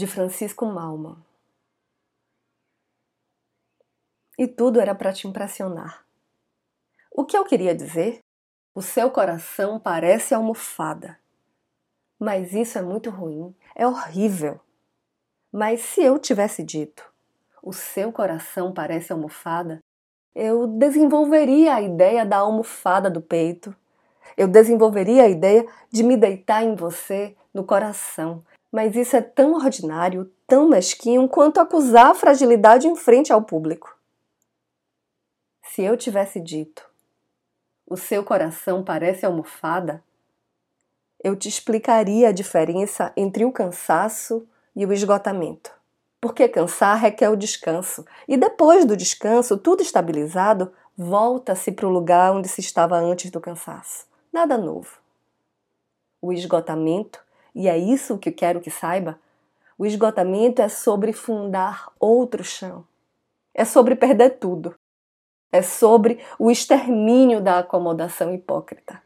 de Francisco Malman. E tudo era para te impressionar. O que eu queria dizer? O seu coração parece almofada. Mas isso é muito ruim, é horrível. Mas se eu tivesse dito, o seu coração parece almofada, eu desenvolveria a ideia da almofada do peito. Eu desenvolveria a ideia de me deitar em você no coração. Mas isso é tão ordinário, tão mesquinho quanto acusar a fragilidade em frente ao público. Se eu tivesse dito, o seu coração parece almofada, eu te explicaria a diferença entre o cansaço e o esgotamento. Porque cansar requer o descanso, e depois do descanso, tudo estabilizado, volta-se para o lugar onde se estava antes do cansaço. Nada novo. O esgotamento, e é isso que quero que saiba, o esgotamento é sobre fundar outro chão. É sobre perder tudo. É sobre o extermínio da acomodação hipócrita.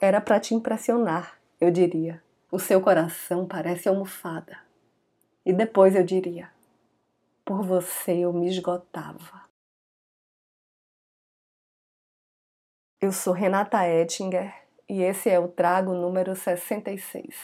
Era para te impressionar, eu diria. O seu coração parece almofada. E depois eu diria: por você eu me esgotava. Eu sou Renata Ettinger e esse é o trago número 66.